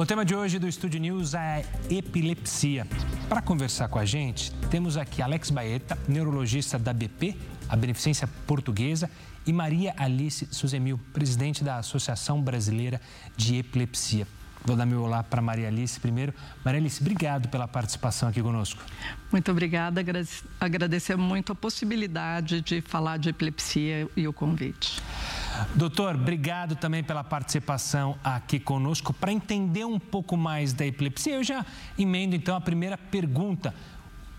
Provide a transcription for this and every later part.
O tema de hoje do Estúdio News é epilepsia. Para conversar com a gente, temos aqui Alex Baeta, neurologista da BP, a Beneficência Portuguesa, e Maria Alice Suzemil, presidente da Associação Brasileira de Epilepsia. Vou dar meu olá para Maria Alice primeiro. Maria Alice, obrigado pela participação aqui conosco. Muito obrigada. Agradecer muito a possibilidade de falar de epilepsia e o convite. Doutor, obrigado também pela participação aqui conosco. Para entender um pouco mais da epilepsia, eu já emendo então a primeira pergunta.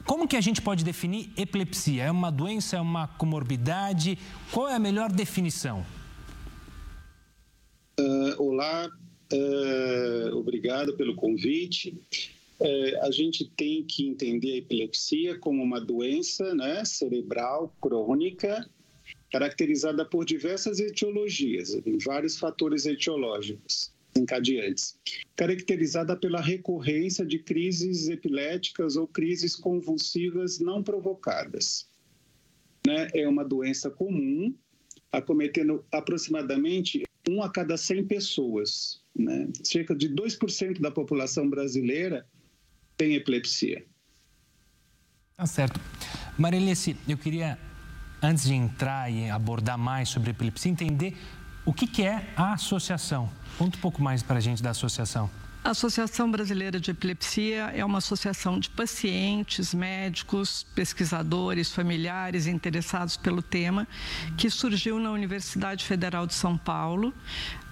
Como que a gente pode definir epilepsia? É uma doença, é uma comorbidade? Qual é a melhor definição? Uh, olá, uh, obrigado pelo convite. Uh, a gente tem que entender a epilepsia como uma doença né, cerebral crônica caracterizada por diversas etiologias, vários fatores etiológicos encadeantes, caracterizada pela recorrência de crises epiléticas ou crises convulsivas não provocadas. Né? É uma doença comum, acometendo aproximadamente 1 a cada 100 pessoas. Né? Cerca de 2% da população brasileira tem epilepsia. Tá certo. Marilice, eu queria, antes de entrar e abordar mais sobre epilepsia, entender o que, que é a associação. Conta um pouco mais para a gente da associação. A Associação Brasileira de Epilepsia é uma associação de pacientes, médicos, pesquisadores, familiares interessados pelo tema, que surgiu na Universidade Federal de São Paulo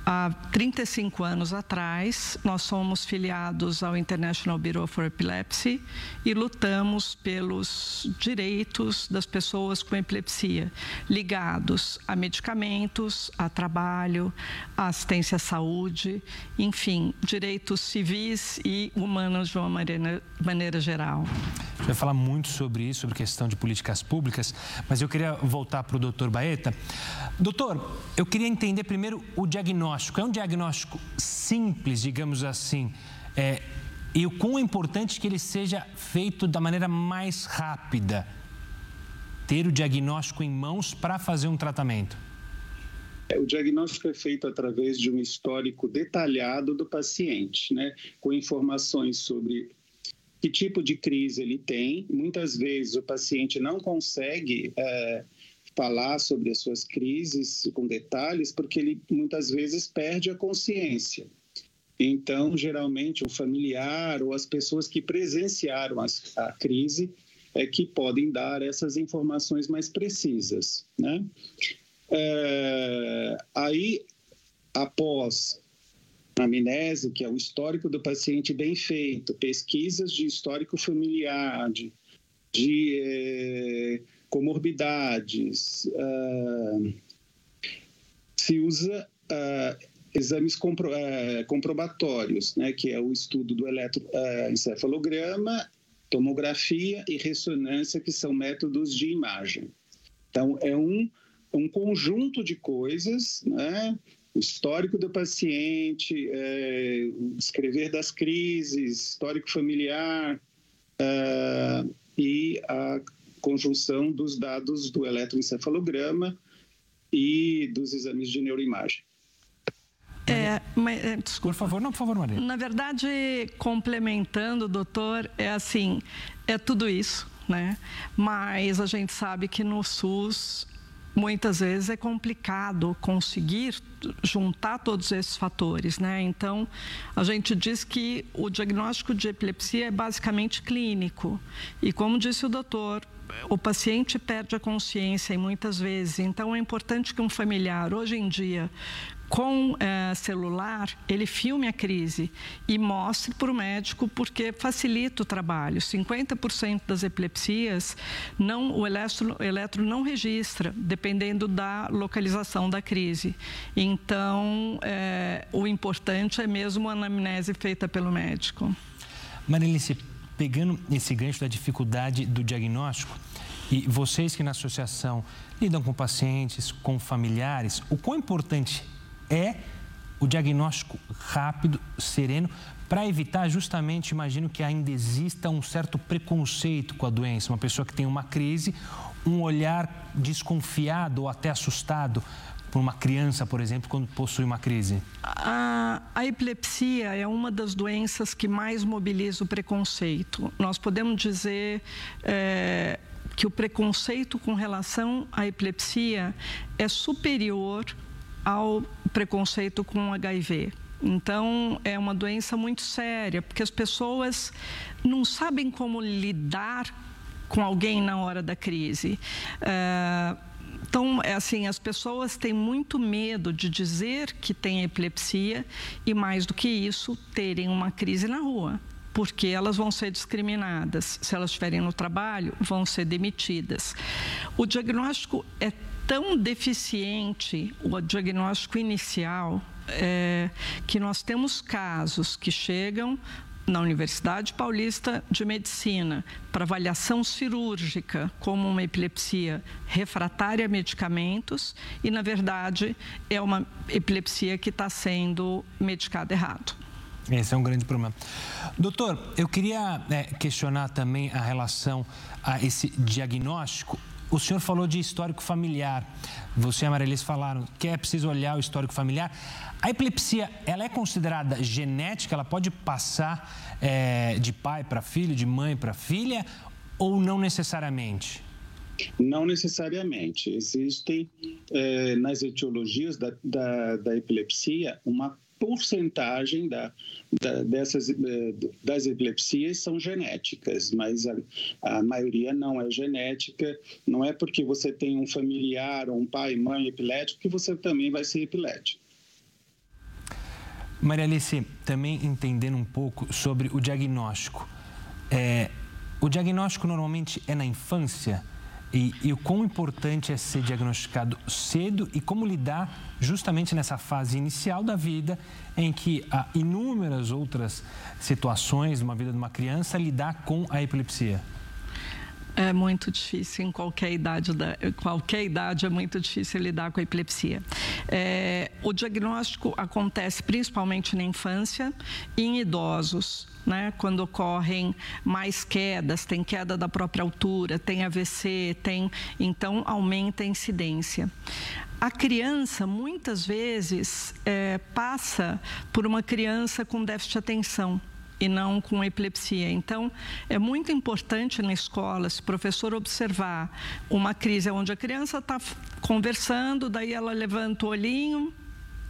Há 35 anos atrás, nós somos filiados ao International Bureau for Epilepsy e lutamos pelos direitos das pessoas com epilepsia, ligados a medicamentos, a trabalho, a assistência à saúde, enfim, direitos civis e humanos de uma maneira, maneira geral. Gente vai falar muito sobre isso, sobre questão de políticas públicas, mas eu queria voltar para o doutor Baeta. Doutor, eu queria entender primeiro o diagnóstico diagnóstico é um diagnóstico simples, digamos assim, é, e o quão é importante que ele seja feito da maneira mais rápida. Ter o diagnóstico em mãos para fazer um tratamento. É, o diagnóstico é feito através de um histórico detalhado do paciente, né? com informações sobre que tipo de crise ele tem. Muitas vezes o paciente não consegue. É, falar sobre as suas crises com detalhes, porque ele muitas vezes perde a consciência. Então, geralmente, o familiar ou as pessoas que presenciaram as, a crise é que podem dar essas informações mais precisas. Né? É, aí, após amnese, que é o histórico do paciente bem feito, pesquisas de histórico familiar, de, de é, comorbidades, uh, se usa uh, exames compro, uh, comprobatórios, né, que é o estudo do eletroencefalograma, tomografia e ressonância, que são métodos de imagem. Então, é um, um conjunto de coisas, né, o histórico do paciente, é, escrever das crises, histórico familiar e a conjunção dos dados do eletroencefalograma e dos exames de neuroimagem. É, mas, é, Por favor, não, por favor, Maria. Na verdade, complementando, doutor, é assim, é tudo isso, né? Mas a gente sabe que no SUS muitas vezes é complicado conseguir juntar todos esses fatores, né? Então, a gente diz que o diagnóstico de epilepsia é basicamente clínico. E como disse o doutor, o paciente perde a consciência e muitas vezes. Então, é importante que um familiar, hoje em dia, com é, celular, ele filme a crise e mostre para o médico, porque facilita o trabalho. 50% das epilepsias, não, o eletro, eletro não registra, dependendo da localização da crise. Então, é, o importante é mesmo a anamnese feita pelo médico. Marilice, pegando esse gancho da dificuldade do diagnóstico, e vocês que na associação lidam com pacientes, com familiares, o quão importante é o diagnóstico rápido, sereno, para evitar justamente, imagino que ainda exista um certo preconceito com a doença. Uma pessoa que tem uma crise, um olhar desconfiado ou até assustado por uma criança, por exemplo, quando possui uma crise? A, a epilepsia é uma das doenças que mais mobiliza o preconceito. Nós podemos dizer é, que o preconceito com relação à epilepsia é superior ao preconceito com HIV. Então, é uma doença muito séria, porque as pessoas não sabem como lidar com alguém na hora da crise. É, então, é assim, as pessoas têm muito medo de dizer que têm epilepsia e, mais do que isso, terem uma crise na rua porque elas vão ser discriminadas. Se elas estiverem no trabalho, vão ser demitidas. O diagnóstico é tão deficiente, o diagnóstico inicial, é, que nós temos casos que chegam na Universidade Paulista de Medicina para avaliação cirúrgica como uma epilepsia refratária a medicamentos e, na verdade, é uma epilepsia que está sendo medicada errado. Esse é um grande problema. Doutor, eu queria é, questionar também a relação a esse diagnóstico o senhor falou de histórico familiar. Você e a Marilis falaram que é preciso olhar o histórico familiar. A epilepsia, ela é considerada genética? Ela pode passar é, de pai para filho, de mãe para filha, ou não necessariamente? Não necessariamente. Existem é, nas etiologias da, da, da epilepsia uma porcentagem da, da, dessas, eh, das epilepsias são genéticas, mas a, a, maioria não é genética. Não é porque você tem um familiar um pai, mãe epilético que você também vai ser epilético. Maria Alice, também entendendo um pouco sobre o diagnóstico. É, o diagnóstico normalmente é na infância? E, e, o quão importante é ser diagnosticado cedo e como lidar justamente nessa fase inicial da vida em que há inúmeras outras situações numa vida de uma criança lidar com a epilepsia. É muito difícil em qualquer idade, da, qualquer idade é muito difícil lidar com a epilepsia. É, o diagnóstico acontece principalmente na infância e em idosos. Né, quando ocorrem mais quedas, tem queda da própria altura, tem AVC, tem, então aumenta a incidência. A criança muitas vezes é, passa por uma criança com déficit de atenção e não com epilepsia. Então, é muito importante na escola, se o professor observar uma crise onde a criança está conversando, daí ela levanta o olhinho,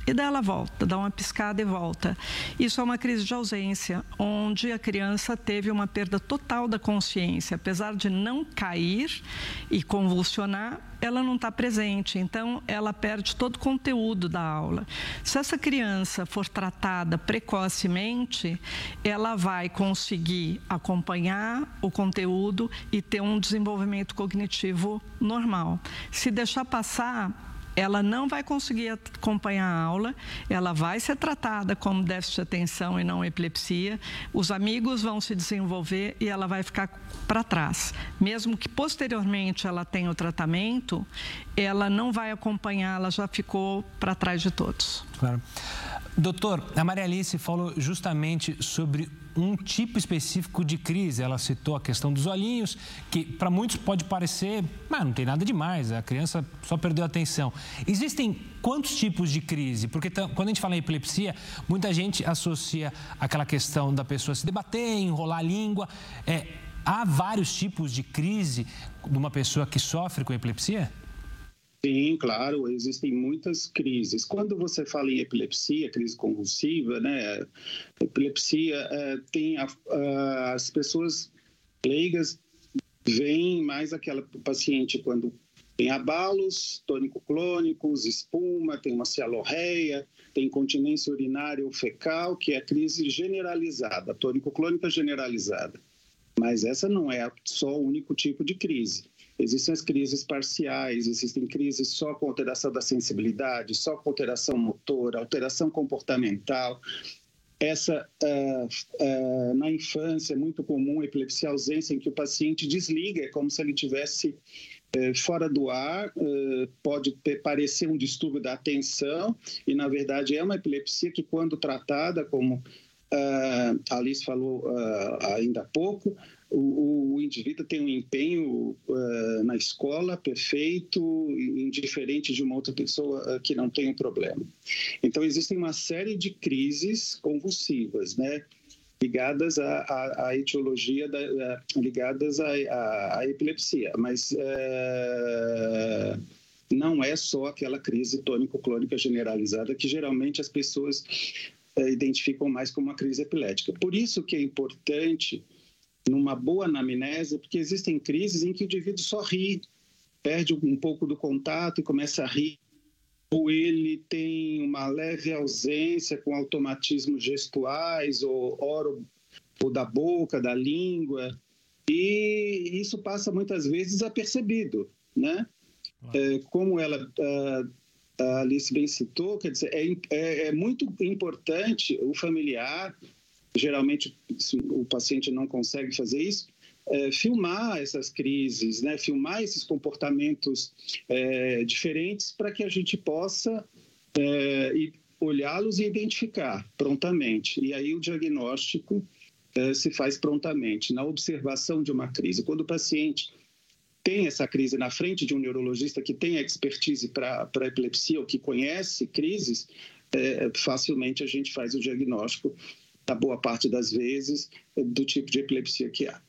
e daí ela volta, dá uma piscada e volta. Isso é uma crise de ausência, onde a criança teve uma perda total da consciência. Apesar de não cair e convulsionar, ela não está presente, então ela perde todo o conteúdo da aula. Se essa criança for tratada precocemente, ela vai conseguir acompanhar o conteúdo e ter um desenvolvimento cognitivo normal. Se deixar passar, ela não vai conseguir acompanhar a aula, ela vai ser tratada como déficit de atenção e não epilepsia, os amigos vão se desenvolver e ela vai ficar para trás. Mesmo que posteriormente ela tenha o tratamento, ela não vai acompanhar, ela já ficou para trás de todos. Claro. Doutor, a Maria Alice falou justamente sobre um tipo específico de crise. Ela citou a questão dos olhinhos, que para muitos pode parecer, mas não tem nada demais, a criança só perdeu a atenção. Existem quantos tipos de crise? Porque quando a gente fala em epilepsia, muita gente associa aquela questão da pessoa se debater, enrolar a língua. É, há vários tipos de crise de uma pessoa que sofre com epilepsia? Sim, claro, existem muitas crises. Quando você fala em epilepsia, crise convulsiva, né? Epilepsia é, tem a, a, as pessoas leigas veem mais aquela paciente quando tem abalos tônico-clônicos, espuma, tem uma cialorreia, tem incontinência urinária ou fecal, que é crise generalizada, tônico-clônica generalizada. Mas essa não é só o único tipo de crise. Existem as crises parciais, existem crises só com alteração da sensibilidade, só com alteração motora, alteração comportamental. Essa, uh, uh, na infância, é muito comum a epilepsia ausência, em que o paciente desliga, é como se ele tivesse uh, fora do ar, pode ter, parecer um distúrbio da atenção, e na verdade é uma epilepsia que, quando tratada, como a Alice falou ainda há pouco, o, o indivíduo tem um empenho uh, na escola perfeito, indiferente de uma outra pessoa uh, que não tem um problema. Então, existem uma série de crises convulsivas, né? ligadas à, à, à etiologia, da, à, ligadas à, à, epilepsia, mas é, não é só aquela crise tônico-clônica generalizada que geralmente as pessoas é, identificam mais como uma crise epilética. Por isso que é importante, numa boa anamnese, porque existem crises em que o indivíduo só ri, perde um pouco do contato e começa a rir. Ou ele tem uma leve ausência com automatismos gestuais ou oro ou da boca, da língua, e isso passa muitas vezes desapercebido, né? É, como ela a, a Alice bem citou, quer dizer, é, é, é muito importante o familiar, geralmente o paciente não consegue fazer isso, é, filmar essas crises, né? filmar esses comportamentos é, diferentes para que a gente possa é, olhá-los e identificar prontamente. E aí o diagnóstico é, se faz prontamente, na observação de uma crise. Quando o paciente tem essa crise na frente de um neurologista que tem expertise para epilepsia ou que conhece crises, é, facilmente a gente faz o diagnóstico, na boa parte das vezes, do tipo de epilepsia que há.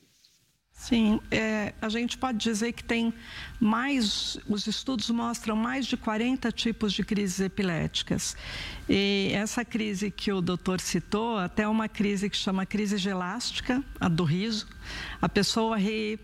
Sim, é, a gente pode dizer que tem mais, os estudos mostram mais de 40 tipos de crises epiléticas. E essa crise que o doutor citou, até uma crise que chama crise gelástica, a do riso, a pessoa ri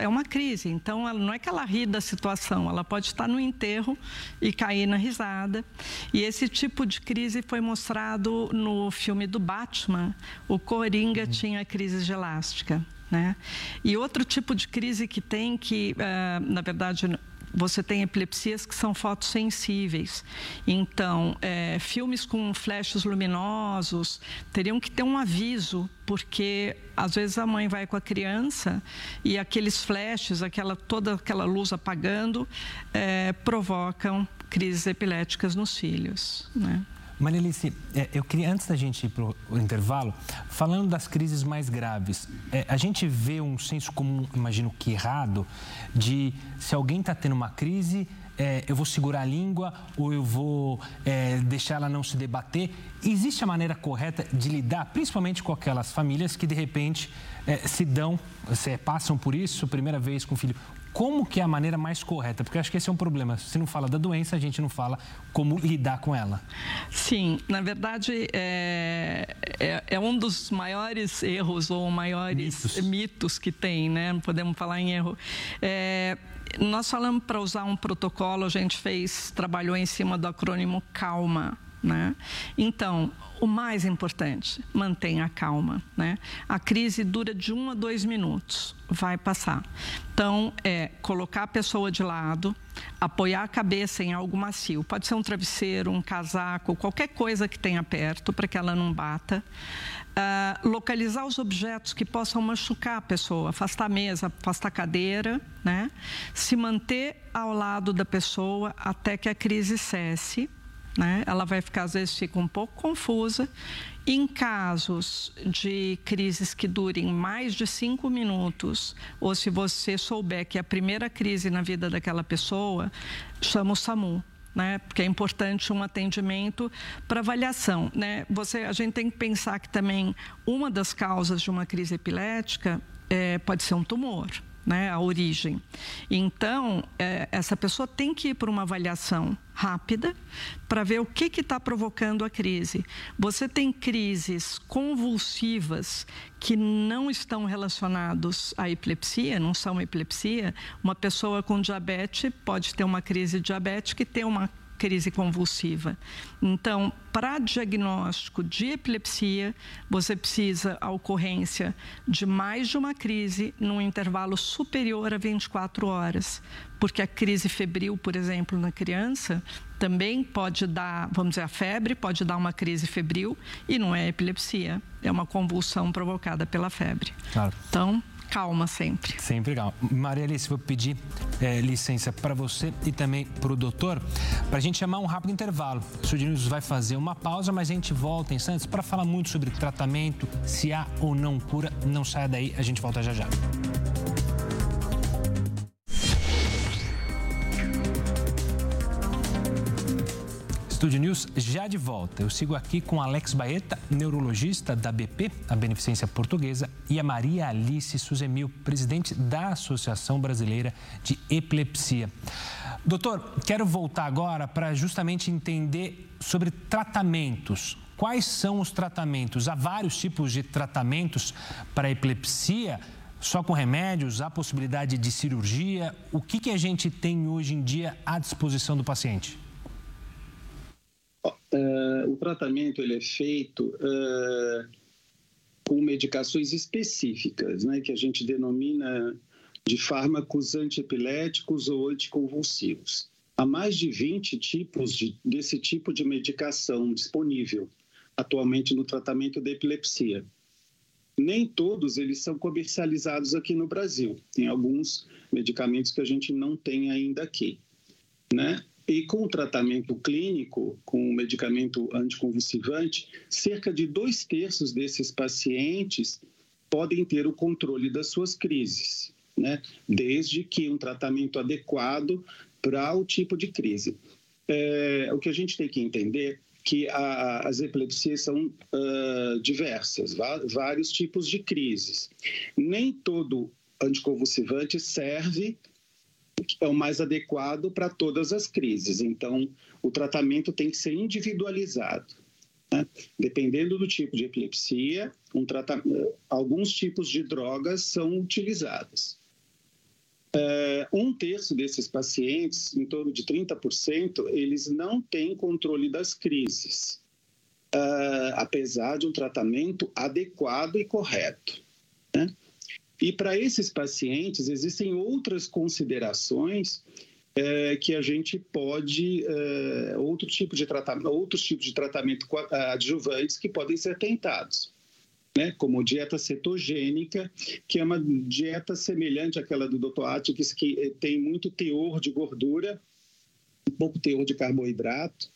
é uma crise, então ela, não é que ela ri da situação, ela pode estar no enterro e cair na risada. E esse tipo de crise foi mostrado no filme do Batman. O Coringa uhum. tinha crise gelástica. Né? E outro tipo de crise que tem, que uh, na verdade você tem epilepsias que são fotossensíveis. Então, é, filmes com flashes luminosos teriam que ter um aviso, porque às vezes a mãe vai com a criança e aqueles flashes, aquela, toda aquela luz apagando, é, provocam crises epiléticas nos filhos. Né? Marielice, é, eu queria, antes da gente ir para o intervalo, falando das crises mais graves, é, a gente vê um senso comum, imagino que errado, de se alguém está tendo uma crise, é, eu vou segurar a língua ou eu vou deixar ela não se debater. Existe a maneira correta de lidar, principalmente com aquelas famílias que de repente se dão, se, passam por isso, primeira vez com o filho como que é a maneira mais correta? Porque acho que esse é um problema. Se não fala da doença, a gente não fala como lidar com ela. Sim, na verdade, é, é, é um dos maiores erros ou maiores mitos, mitos que tem, né? Podemos falar em erro. É, nós falamos para usar um protocolo, a gente fez, trabalhou em cima do acrônimo CALMA. Né? Então, o mais importante, mantenha a calma. Né? A crise dura de um a dois minutos, vai passar. Então, é colocar a pessoa de lado, apoiar a cabeça em algo macio. Pode ser um travesseiro, um casaco, qualquer coisa que tenha perto para que ela não bata. Uh, localizar os objetos que possam machucar a pessoa, afastar a mesa, afastar a cadeira, né? Se manter ao lado da pessoa até que a crise cesse né? Ela vai ficar, às vezes, fica um pouco confusa. Em casos de crises que durem mais de cinco minutos, ou se você souber que é a primeira crise na vida daquela pessoa, chama o SAMU. Né? Porque é importante um atendimento para avaliação, né? Você, a gente tem que pensar que também uma das causas de uma crise epilética é, pode ser um tumor né, a origem. Então, é, essa pessoa tem que ir para uma avaliação rápida para ver o que está provocando a crise. Você tem crises convulsivas que não estão relacionados à epilepsia, não são epilepsia. Uma pessoa com diabetes pode ter uma crise diabética e ter uma crise convulsiva. Então, para diagnóstico de epilepsia, você precisa a ocorrência de mais de uma crise num intervalo superior a 24 horas, porque a crise febril, por exemplo, na criança, também pode dar, vamos dizer, a febre pode dar uma crise febril e não é epilepsia, é uma convulsão provocada pela febre. Claro. Então, calma sempre. Sempre calma. Maria Alice, vou pedir é, licença para você e também para o doutor, para a gente chamar um rápido intervalo. O Sud News vai fazer uma pausa, mas a gente volta em instantes para falar muito sobre tratamento, se há ou não cura. Não saia daí, a gente volta já já. Estúdio News já de volta. Eu sigo aqui com Alex Baeta, neurologista da BP, a Beneficência Portuguesa, e a Maria Alice Suzemil, presidente da Associação Brasileira de Epilepsia. Doutor, quero voltar agora para justamente entender sobre tratamentos. Quais são os tratamentos? Há vários tipos de tratamentos para epilepsia só com remédios, há possibilidade de cirurgia? O que, que a gente tem hoje em dia à disposição do paciente? Uh, o tratamento ele é feito uh, com medicações específicas, né, que a gente denomina de fármacos antiepiléticos ou anticonvulsivos. Há mais de 20 tipos de, desse tipo de medicação disponível atualmente no tratamento da epilepsia. Nem todos eles são comercializados aqui no Brasil. Tem alguns medicamentos que a gente não tem ainda aqui, né? E com o tratamento clínico, com o medicamento anticonvulsivante, cerca de dois terços desses pacientes podem ter o controle das suas crises, né? desde que um tratamento adequado para o tipo de crise. É, o que a gente tem que entender que a, as epilepsias são uh, diversas, vários tipos de crises. Nem todo anticonvulsivante serve é o mais adequado para todas as crises. Então, o tratamento tem que ser individualizado. Né? Dependendo do tipo de epilepsia, um alguns tipos de drogas são utilizados. É, um terço desses pacientes, em torno de 30%, eles não têm controle das crises, é, apesar de um tratamento adequado e correto. Né? E para esses pacientes, existem outras considerações é, que a gente pode é, outro tipo de tratamento, outros tipos de tratamento adjuvantes que podem ser tentados, né? Como dieta cetogênica, que é uma dieta semelhante àquela do Dr. Atkins, que eh, tem muito teor de gordura, pouco teor de carboidrato,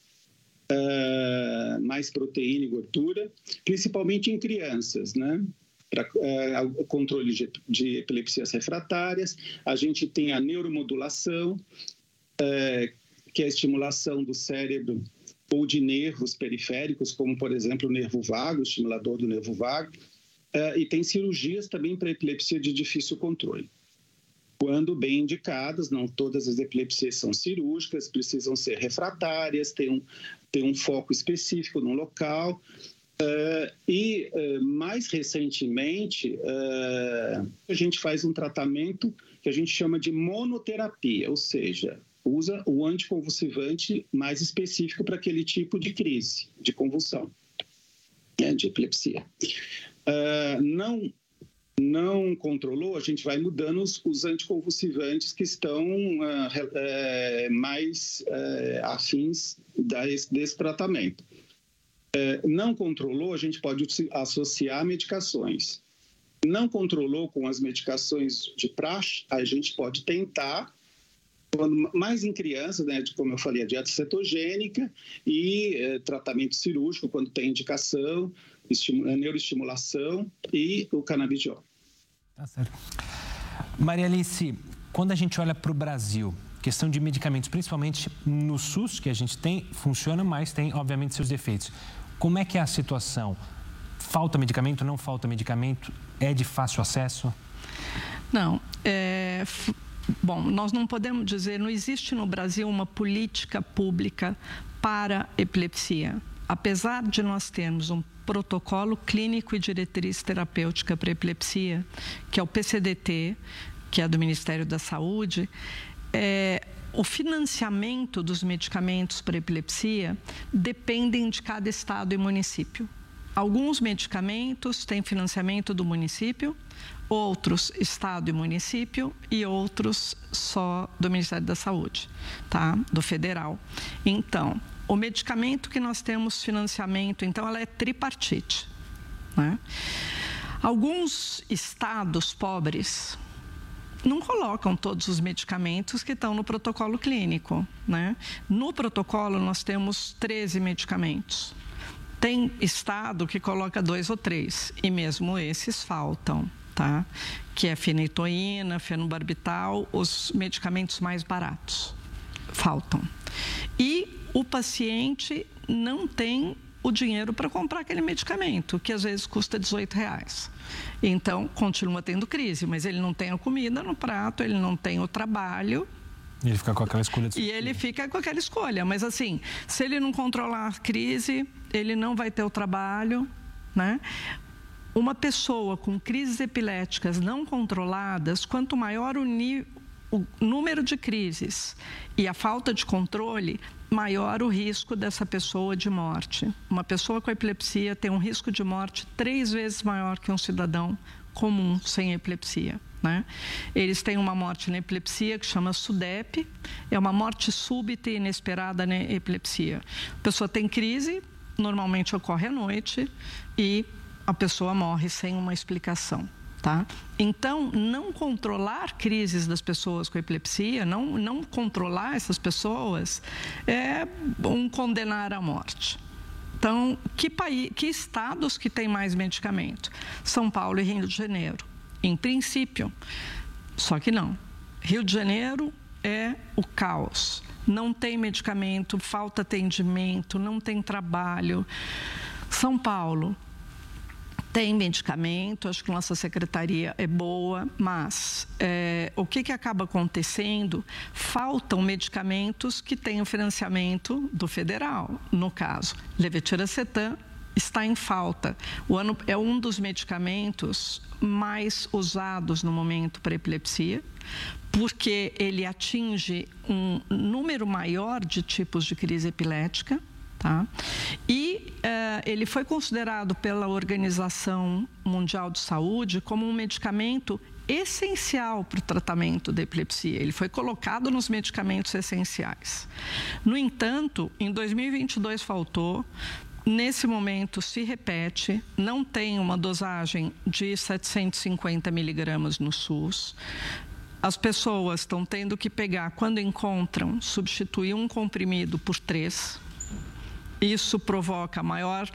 uh, mais proteína e gordura, principalmente em crianças, né? Para uh, controle de, de, epilepsias refratárias. A gente tem a neuromodulação, uh, que é a estimulação do cérebro ou de nervos periféricos, como, por exemplo, o nervo vago, o estimulador do nervo vago. Uh, e tem cirurgias também para epilepsia de difícil controle. Quando bem indicadas, não todas as epilepsias são cirúrgicas, precisam ser refratárias, tem um, tem um foco específico no local, Uh, e uh, mais recentemente, uh, a gente faz um tratamento que a gente chama de monoterapia, ou seja, usa o anticonvulsivante mais específico para aquele tipo de crise, de convulsão, né, de epilepsia. não, não controlou, a gente vai mudando os, os anticonvulsivantes que estão mais afins desse, desse tratamento não controlou, a gente pode associar medicações. Não controlou com as medicações de praxe, a gente pode tentar, quando, mais em crianças, né, como eu falei, a dieta cetogênica e é, tratamento cirúrgico, quando tem indicação, neuroestimulação e o canabidiol. Tá certo. Maria Alice, quando a gente olha para o Brasil, questão de medicamentos, principalmente no SUS, que a gente tem, funciona, mas tem, obviamente, seus defeitos. Como é que é a situação? Falta medicamento? Não falta medicamento? É de fácil acesso? Não. É, bom, nós não podemos dizer, não existe no Brasil uma política pública para epilepsia. Apesar de nós termos um protocolo clínico e diretriz terapêutica para epilepsia, que é o PCDT, que é do Ministério da Saúde, é, o financiamento dos medicamentos para epilepsia dependem de cada estado e município. Alguns medicamentos têm financiamento do município, outros estado e município e outros só do Ministério da Saúde, tá? Do federal. Então, o medicamento que nós temos financiamento, então ela é tripartite, né? Alguns estados pobres não colocam todos os medicamentos que estão no protocolo clínico. Né? No protocolo, nós temos 13 medicamentos. Tem estado que coloca dois ou três, e mesmo esses faltam, tá? Que é feneitoína, fenobarbital, os medicamentos mais baratos. Faltam. E o paciente não tem o dinheiro para comprar aquele medicamento, que às vezes custa 18 reais. Então, continua tendo crise, mas ele não tem a comida no prato, ele não tem o trabalho. E ele fica com aquela escolha. De... E ele fica com aquela escolha. Mas, assim, se ele não controlar a crise, ele não vai ter o trabalho, né? Uma pessoa com crises epiléticas não controladas, quanto maior o, o número de crises e a falta de controle, maior o risco dessa pessoa de morte. Uma pessoa com epilepsia tem um risco de morte três vezes maior que um cidadão comum sem epilepsia. Né? Eles têm uma morte na epilepsia que chama SUDEP, é uma morte súbita e inesperada na epilepsia. A pessoa tem crise, normalmente ocorre à noite, e a pessoa morre sem uma explicação. Tá? Então, não controlar crises das pessoas com epilepsia, não, não controlar essas pessoas, é um condenar à morte. Então, que, país, que estados que têm mais medicamento? São Paulo e Rio de Janeiro, em princípio. Só que não. Rio de Janeiro é o caos. Não tem medicamento, falta atendimento, não tem trabalho. São Paulo tem medicamento, acho que nossa secretaria é boa, mas é, o que, que acaba acontecendo? Faltam medicamentos que têm o financiamento do federal. No caso, levetiracetam está em falta. O ano é um dos medicamentos mais usados no momento para epilepsia, porque ele atinge um número maior de tipos de crise epilética Tá? E uh, ele foi considerado pela Organização Mundial de Saúde como um medicamento essencial para o tratamento da epilepsia. Ele foi colocado nos medicamentos essenciais. No entanto, em 2022 faltou. Nesse momento se repete, não tem uma dosagem de 750 miligramas no SUS. As pessoas estão tendo que pegar, quando encontram, substituir um comprimido por três isso provoca maior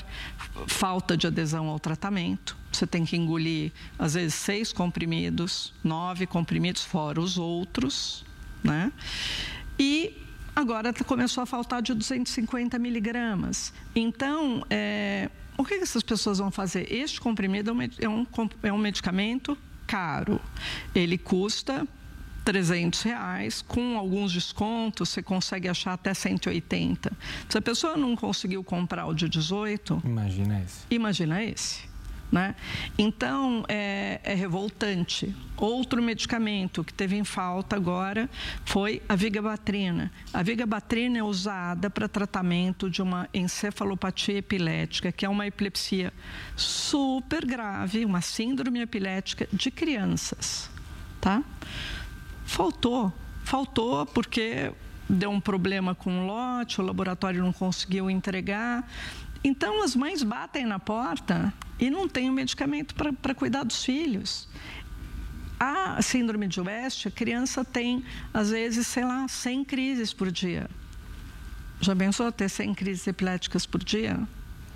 falta de adesão ao tratamento. Você tem que engolir, às vezes, seis comprimidos, nove comprimidos, fora os outros, né? E agora começou a faltar de 250 miligramas. Então, é, o que essas pessoas vão fazer? Este comprimido é um, é um medicamento caro. Ele custa 300 reais, com alguns descontos você consegue achar até 180. Se a pessoa não conseguiu comprar o de 18, imagina esse. Imagina esse. Né? Então, é, é, revoltante. Outro medicamento que teve em falta agora foi a vigabatrina. A vigabatrina é usada para tratamento de uma encefalopatia epilética, que é uma epilepsia super grave, uma síndrome epilética de crianças. Tá? Faltou. Faltou porque deu um problema com o lote, o laboratório não conseguiu entregar. Então, as mães batem na porta e não tem o medicamento para cuidar dos filhos. A síndrome de West, a criança tem, às vezes, sei lá, 100 crises por dia. Já pensou ter 100 crises epiléticas por dia?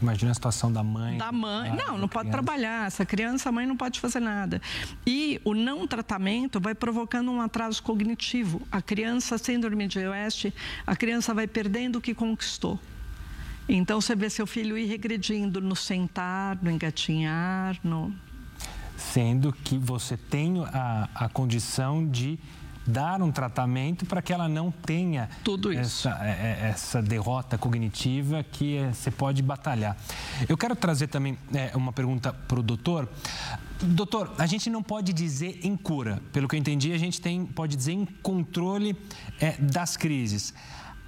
Imagina a situação da mãe. Da mãe. não, não pode trabalhar. Essa criança, a mãe não pode fazer nada. E o não tratamento vai provocando um atraso cognitivo. A criança, síndrome de West, a criança vai perdendo o que conquistou. Então, você vê seu filho ir regredindo no sentar, no engatinhar, no... Sendo que você tem a, a condição de dar um tratamento para que ela não tenha Tudo isso. Essa, é, é, essa derrota cognitiva que é, você pode batalhar. Eu quero trazer também uma pergunta para o doutor. Doutor, a gente não pode dizer em cura. Pelo que eu entendi, a gente tem, pode dizer em controle é, das crises.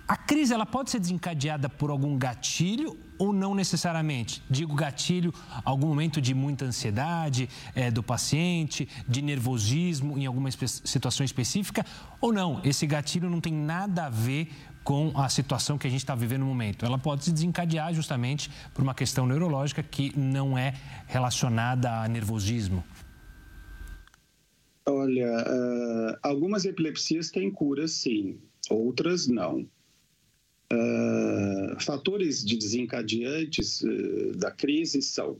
A crise ela pode ser desencadeada por algum gatilho ou não necessariamente? Digo gatilho, algum momento de muita ansiedade é, do paciente, de nervosismo em alguma situação específica, ou não? Esse gatilho não tem nada a ver com a situação que a gente está vivendo no momento. Ela pode se desencadear justamente por uma questão neurológica que não é relacionada a nervosismo. Olha, uh, algumas epilepsias têm cura, sim, outras não. Uh, fatores de desencadeantes uh, da crise são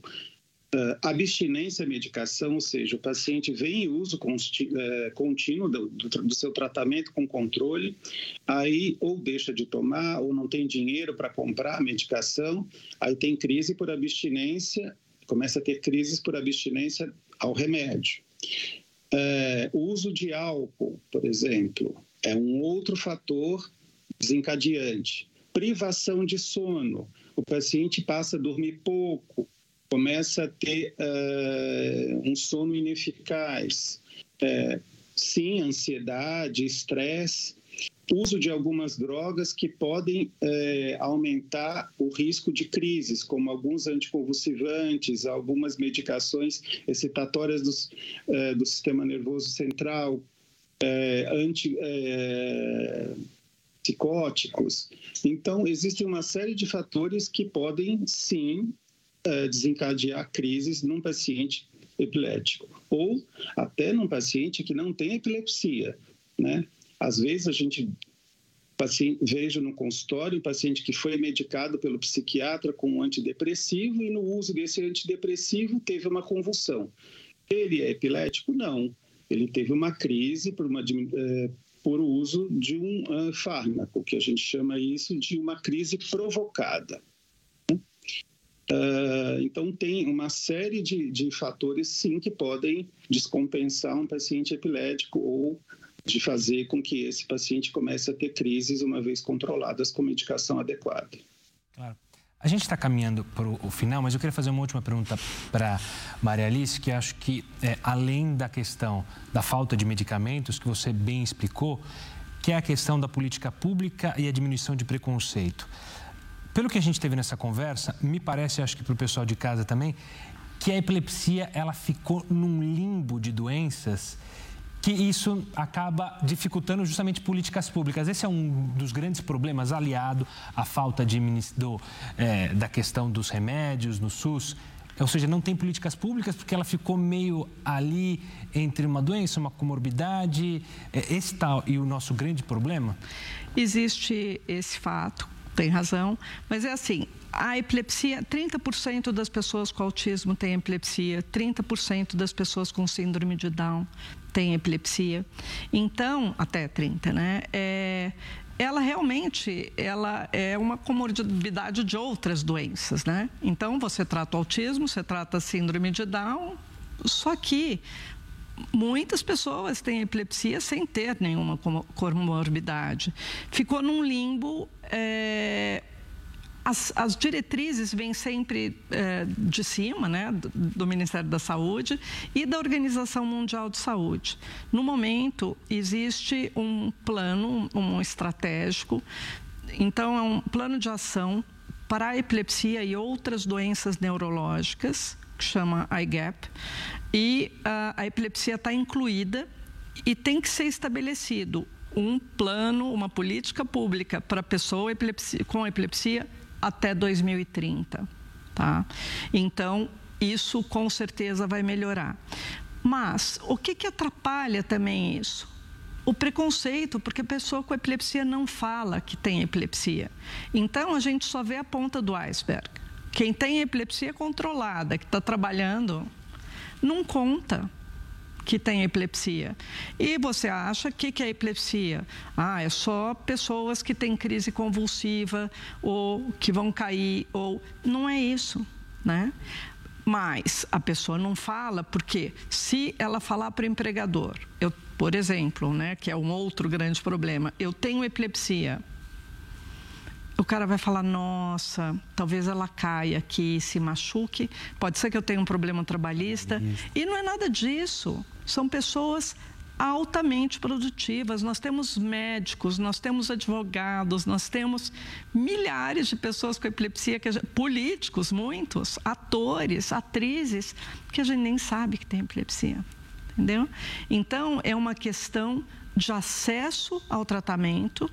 Uh, abstinência à medicação, ou seja, o paciente vem em uso uh, contínuo do, do, do, seu tratamento com controle, aí ou deixa de tomar ou não tem dinheiro para comprar a medicação, aí tem crise por abstinência, começa a ter crises por abstinência ao remédio. Uh, o uso de álcool, por exemplo, é um outro fator desencadeante. Privação de sono, o paciente passa a dormir pouco, começa a ter uh, um sono ineficaz. É, sim, ansiedade, estresse, uso de algumas drogas que podem é, aumentar o risco de crises, como alguns anticonvulsivantes, algumas medicações excitatórias do, é, do sistema nervoso central, anti, psicóticos. Então, existem uma série de fatores que podem, sim, é, desencadear crises num paciente epilético ou até num paciente que não tem epilepsia, né? Às vezes a gente paciente, vejo no consultório um paciente que foi medicado pelo psiquiatra com um antidepressivo e no uso desse antidepressivo teve uma convulsão. Ele é epilético? Não. Ele teve uma crise por, uma, é, por uso de um uh, fármaco, que a gente chama isso de uma crise provocada. Uh, então, tem uma série de, de fatores, sim, que podem descompensar um paciente epilético ou de fazer com que esse paciente comece a ter crises uma vez controladas com medicação adequada. Claro. A gente está caminhando para o final, mas eu queria fazer uma última pergunta para Maria Alice, que acho que, é, além da questão da falta de medicamentos, que você bem explicou, que é a questão da política pública e a diminuição de preconceito. Pelo que a gente teve nessa conversa, me parece, acho que para o pessoal de casa também, que a epilepsia ela ficou num limbo de doenças que isso acaba dificultando justamente políticas públicas. Esse é um dos grandes problemas, aliado à falta de, do, é, da questão dos remédios no SUS. Ou seja, não tem políticas públicas porque ela ficou meio ali entre uma doença, uma comorbidade. É, esse tal e o nosso grande problema? Existe esse fato tem razão, mas é assim, a epilepsia, 30% das pessoas com autismo têm epilepsia, 30% das pessoas com síndrome de Down têm epilepsia. Então, até 30, né? É, ela realmente ela é uma comorbidade de outras doenças, né? Então, você trata o autismo, você trata a síndrome de Down, só que muitas pessoas têm epilepsia sem ter nenhuma comorbidade. Ficou num limbo. É, as, as, diretrizes vêm sempre é, de cima, né, do, do, Ministério da Saúde e da Organização Mundial de Saúde. No momento, existe um plano, um estratégico, então é um plano de ação para a epilepsia e outras doenças neurológicas, que chama IGAP, e a, a epilepsia está incluída e tem que ser estabelecido um plano, uma política pública para pessoa epilepsia, com epilepsia até 2030. Tá? Então, isso com certeza vai melhorar. Mas o que, que atrapalha também isso? O preconceito, porque a pessoa com epilepsia não fala que tem epilepsia. Então, a gente só vê a ponta do iceberg. Quem tem epilepsia controlada, que está trabalhando não conta que tem epilepsia. E você acha que que é epilepsia? Ah, é só pessoas que têm crise convulsiva ou que vão cair ou não é isso, né? Mas a pessoa não fala porque se ela falar para o empregador, eu, por exemplo, né, que é um outro grande problema, eu tenho epilepsia, o cara vai falar: nossa, talvez ela caia aqui, se machuque, pode ser que eu tenha um problema trabalhista. E não é nada disso. São pessoas altamente produtivas. Nós temos médicos, nós temos advogados, nós temos milhares de pessoas com epilepsia, gente, políticos, muitos, atores, atrizes, que a gente nem sabe que tem epilepsia. Entendeu? Então, é uma questão de acesso ao tratamento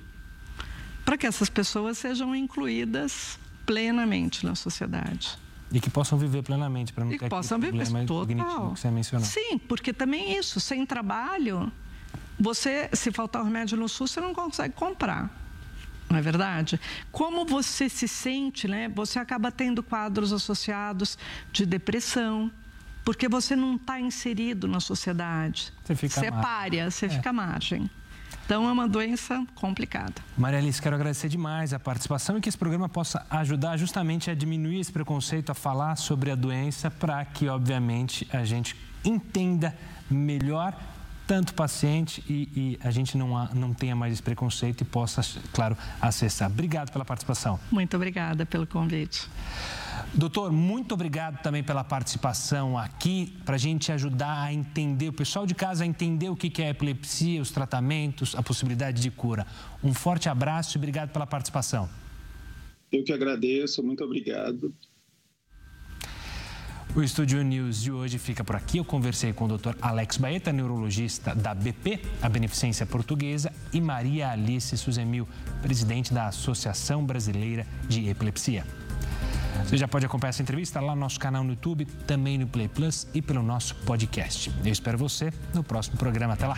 para que essas pessoas sejam incluídas plenamente na sociedade. E que possam viver plenamente, para não e ter possam viver total. que você mencionou. Sim, porque também isso, sem trabalho, você, se faltar o remédio no SUS, você não consegue comprar. Não é verdade? Como você se sente, né? Você acaba tendo quadros associados de depressão, porque você não está inserido na sociedade. Você fica você párea, você é. fica à margem. Então é uma doença complicada. Maria Alice, quero agradecer demais a participação e que esse programa possa ajudar justamente a diminuir esse preconceito, a falar sobre a doença, para que, obviamente, a gente entenda melhor tanto o paciente e, e, a gente não, não tenha mais esse preconceito e possa, claro, acessar. Obrigado pela participação. Muito obrigada pelo convite. Doutor, muito obrigado também pela participação aqui, para a gente ajudar a entender, o pessoal de casa a entender o que é a epilepsia, os tratamentos, a possibilidade de cura. Um forte abraço e obrigado pela participação. Eu que agradeço, muito obrigado. O Estúdio News de hoje fica por aqui. Eu conversei com o Dr. Alex Baeta, neurologista da BP, a Beneficência Portuguesa, e Maria Alice Suzemil, presidente da Associação Brasileira de Epilepsia. Você já pode acompanhar essa entrevista lá no nosso canal no YouTube, também no Play Plus e pelo nosso podcast. Eu espero você no próximo programa. Até lá!